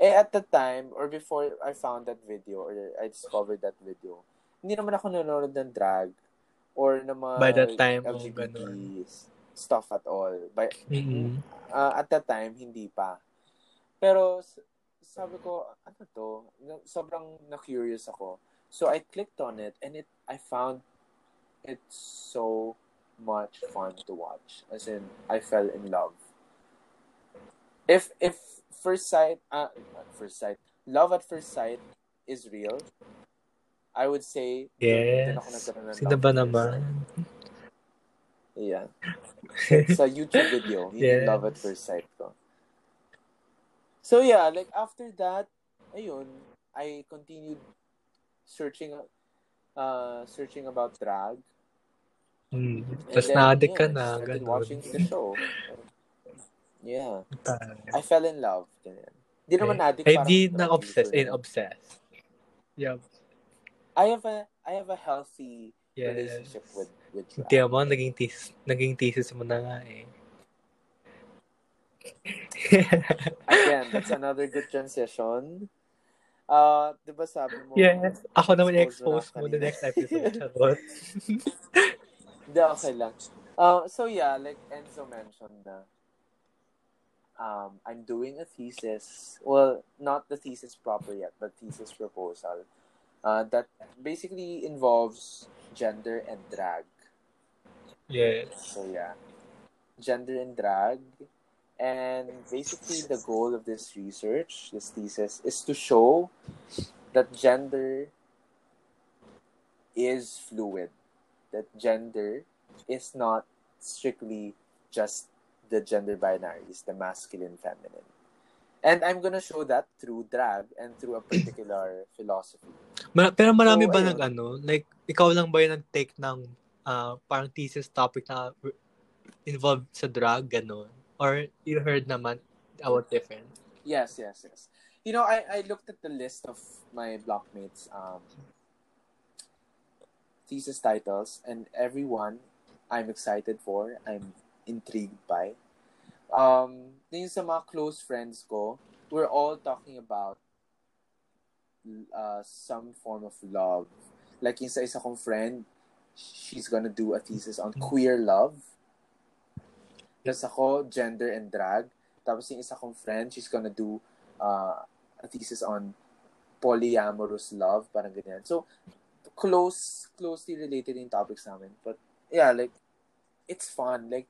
Eh, at the time, or before I found that video, or I discovered that video, hindi naman ako nanonood ng drag, or ng mga By that time, oh, LGBT ganun. stuff at all. By, Mm-mm. uh, at that time, hindi pa. Pero, sabi ko, ano to? Sobrang na-curious ako. So, I clicked on it and it I found it so much fun to watch. As in, I fell in love. If, if first sight, uh, first sight, love at first sight is real, I would say, Yes. ako Sino ba naman? Yeah. sa YouTube video, yun Yes. love at first sight ko. So yeah, like after that, ayun, I continued searching uh searching about drag. Mm. Tapos na-addict ka yeah, na, started ganun. watching the show. Yeah. I fell in love. Ganyan. Di naman addict, Ay, parang di drug na obsess, user. in obsess. Yup. I have a I have a healthy Yes. relationship with with drag. Hindi mo, naging thesis, naging thesis mo na nga eh. Again, that's another good transition. Uh, di ba sabi mo? yes. Ako naman expose i-expose mo the next episode. Hindi, okay lang. Uh, so yeah, like Enzo mentioned na um, I'm doing a thesis. Well, not the thesis proper yet, but thesis proposal. Uh, that basically involves gender and drag. yes. So yeah, gender and drag. And basically, the goal of this research, this thesis, is to show that gender is fluid. That gender is not strictly just the gender binaries, the masculine, feminine. And I'm gonna show that through drag and through a particular philosophy. Ma- pero marami So, ba ayun. nag ano? Like, ikaw lang ba yung nag-take ng ah, parang thesis topic na involved sa drug, gano'n? Or you heard naman about different? Yes, yes, yes. You know, I, I looked at the list of my blockmates' um, thesis titles, and everyone I'm excited for, I'm intrigued by. Um, yung sa mga close friends ko, we're all talking about uh, some form of love. Like yung sa isa kong friend, she's gonna do a thesis on queer love. Tapos ako, gender and drag. Tapos yung isa kong friend, she's gonna do uh, a thesis on polyamorous love, parang ganyan. So, close, closely related in topics namin. But, yeah, like, it's fun. Like,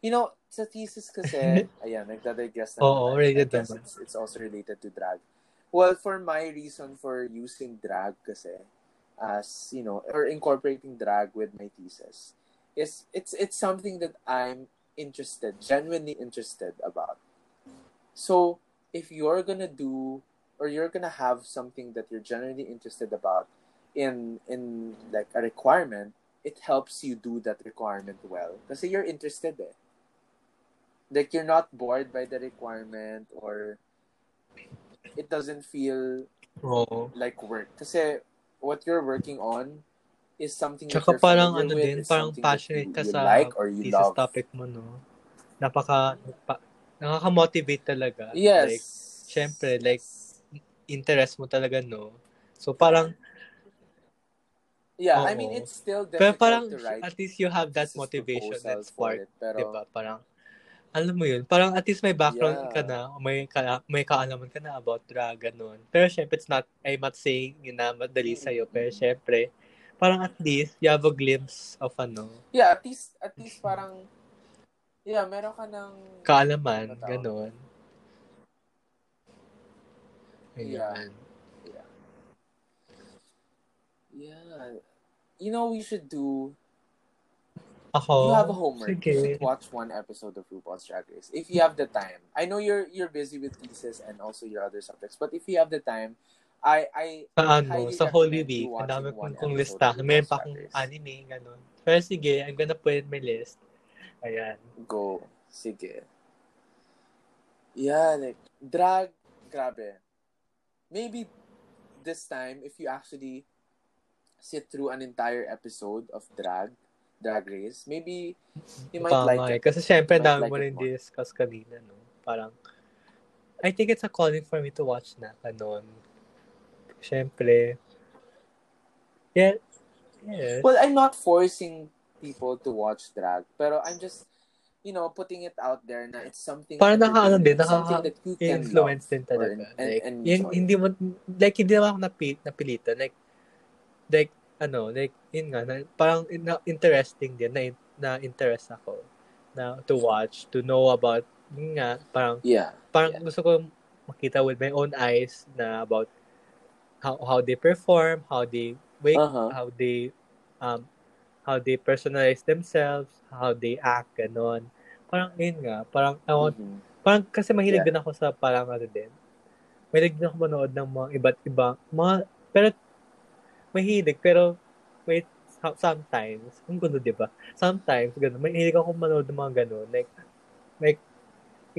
you know, sa thesis kasi, ayan, nagdadigress na Oo, naman. related I guess naman. it's, it's also related to drag. Well, for my reason for using drag kasi, as, you know, or incorporating drag with my thesis, is it's it's something that I'm interested, genuinely interested about. So, if you're gonna do, or you're gonna have something that you're genuinely interested about in, in like a requirement, it helps you do that requirement well. Kasi you're interested eh. Like you're not bored by the requirement or it doesn't feel Oo. like work. Kasi what you're working on is something that Tsaka you're parang ano with, din, parang that passionate ka sa like or you love. topic mo, no? Napaka, pa, nakaka-motivate talaga. Yes. Like, syempre, like, interest mo talaga, no? So, parang, yeah, I oo. mean, it's still pero difficult parang, to write at least you have that motivation for spark. Pero, diba? Parang, alam mo yun, parang at least may background Yeah. ka na, may, ka, may kaalaman ka na about drag, ganun. Pero syempre, it's not, I'm not saying yun na madali sa'yo, pero syempre, parang at least, you have a glimpse of ano, yeah, at least, at least parang, yeah, meron ka ng, kaalaman, Ano ganun. Yeah. Ayan. yeah, you know, we should do, Ako, you have a homework. You sige. should watch one episode of RuPaul's Drag Race. If you have the time. I know you're, you're busy with thesis and also your other subjects, but if you have the time, I, I, Sa ano, highly sa Holy recommend you Week, ang watching dami kong kong episode lista. of Meron pa Drag akong anime, ganun. Pero sige, I'm gonna put in my list. Ayan. Go. Sige. Yeah, like, drag, grabe. Maybe this time, if you actually sit through an entire episode of drag, drag race, maybe you might Tama like eh. it. Kasi syempre, dami like mo rin discuss kanina, no? Parang, I think it's a calling for me to watch na, kanon. Syempre. Yeah. Yes. Well, I'm not forcing people to watch drag, pero I'm just, you know, putting it out there na it's something Parang naka-ano din, entertaining, something that you can influence love din talaga. or en- like, yung, enjoy. hindi mo, like, hindi naman ako napil, napilitan. Like, like, ano, like, yun nga, na, parang na, interesting din, na, na interest ako na to watch, to know about, yun nga, parang, Yeah. parang Yeah. gusto ko makita with my own eyes na about how how they perform, how they wake, Uh-huh. how they um how they personalize themselves, how they act, ganon. Parang yun nga, parang I want, Mhm. parang kasi mahilig Yeah. din ako sa parang ano din. Mahilig din ako manood ng mga iba't ibang mga pero mahilig pero wait so- sometimes ang gulo 'di ba? Sometimes ganun, mahilig ako manood ng mga ganun like like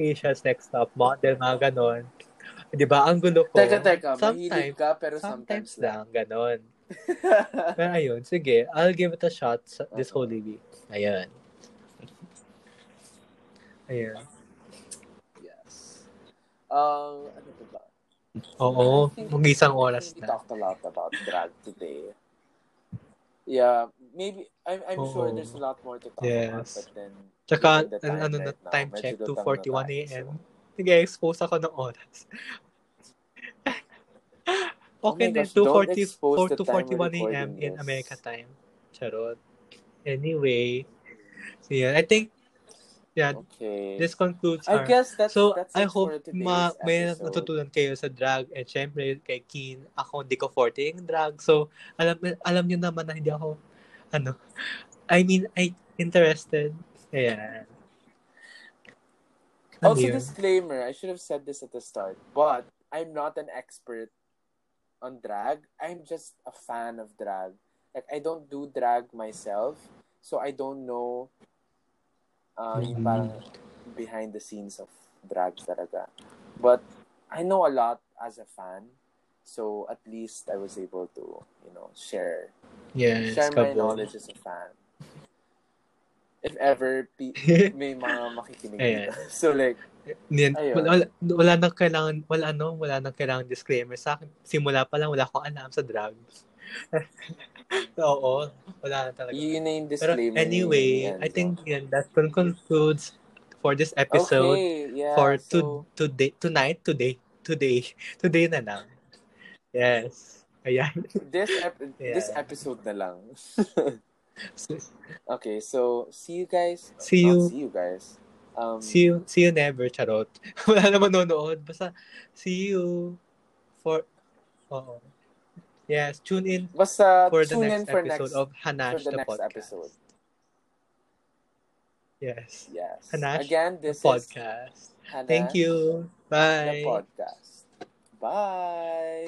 Asia's Next Top Model, mga ganon. 'Di ba? Ang gulo ko. Teka, teka. Sometimes, ka, pero sometimes sometimes, lang. lang, ganon. Pero ayun, sige, I'll give it a shot this Oo. Holy Week. Ayan. Ayan. yes. Um, ano ba? Oo, mag-isang oras we na. talked a lot about drag today. Yeah, maybe, I'm, I'm sure there's a lot more to talk Yes. about, but then, Tsaka, the ano, ano na, right now, time medyo check, 2.41 a.m. so- Sige, expose ako ng oras. Oh okay, my then gosh, don't 2.40 expose the time 2.41 we're a.m. in. America time. Charot. Anyway, so yeah, I think, yeah, Okay. this concludes I our guess that's, So, that's I hope ma may episode. natutunan kayo sa drag and syempre kay Keen, ako hindi ko forte yung drag. So, alam alam niyo naman na hindi ako ano, I mean, I interested. Yeah. Ano Also, yun? disclaimer, I should have said this at the start, but I'm not an expert on drag. I'm just a fan of drag. Like, I don't do drag myself, so I don't know uh, yung Mhm. parang behind the scenes of drag talaga. But I know a lot as a fan, so at least I was able to, you know, share Yes, share my knowledge as a fan. If ever pe- may mga makikinig dito. So like, Yan, Ayun. wala, wala, wala nang kailangan, wala ano, wala nang kailangan disclaimer. Sa akin, simula pa lang, wala akong alam sa drugs. Oo, wala na talaga. yun na yung Pero disclaimer. anyway, ni Enzo. I think yan, that concludes for this episode. okay, yeah, for to, so, today, tonight, today, today, today na lang. Yes. Ayan. this, ep- Yeah. this episode na lang. okay, so, see you guys. See you. see you guys. Um, See you, see you never, charot. Wala naman nanonood. Basta, see you for, oo. Yes, tune in basta for the tune next in for episode next, of Hanash for the, the, next podcast. episode. Yes, Yes. Hanash, Again, this is podcast. Hanash, Thank you. Bye. the podcast. Bye.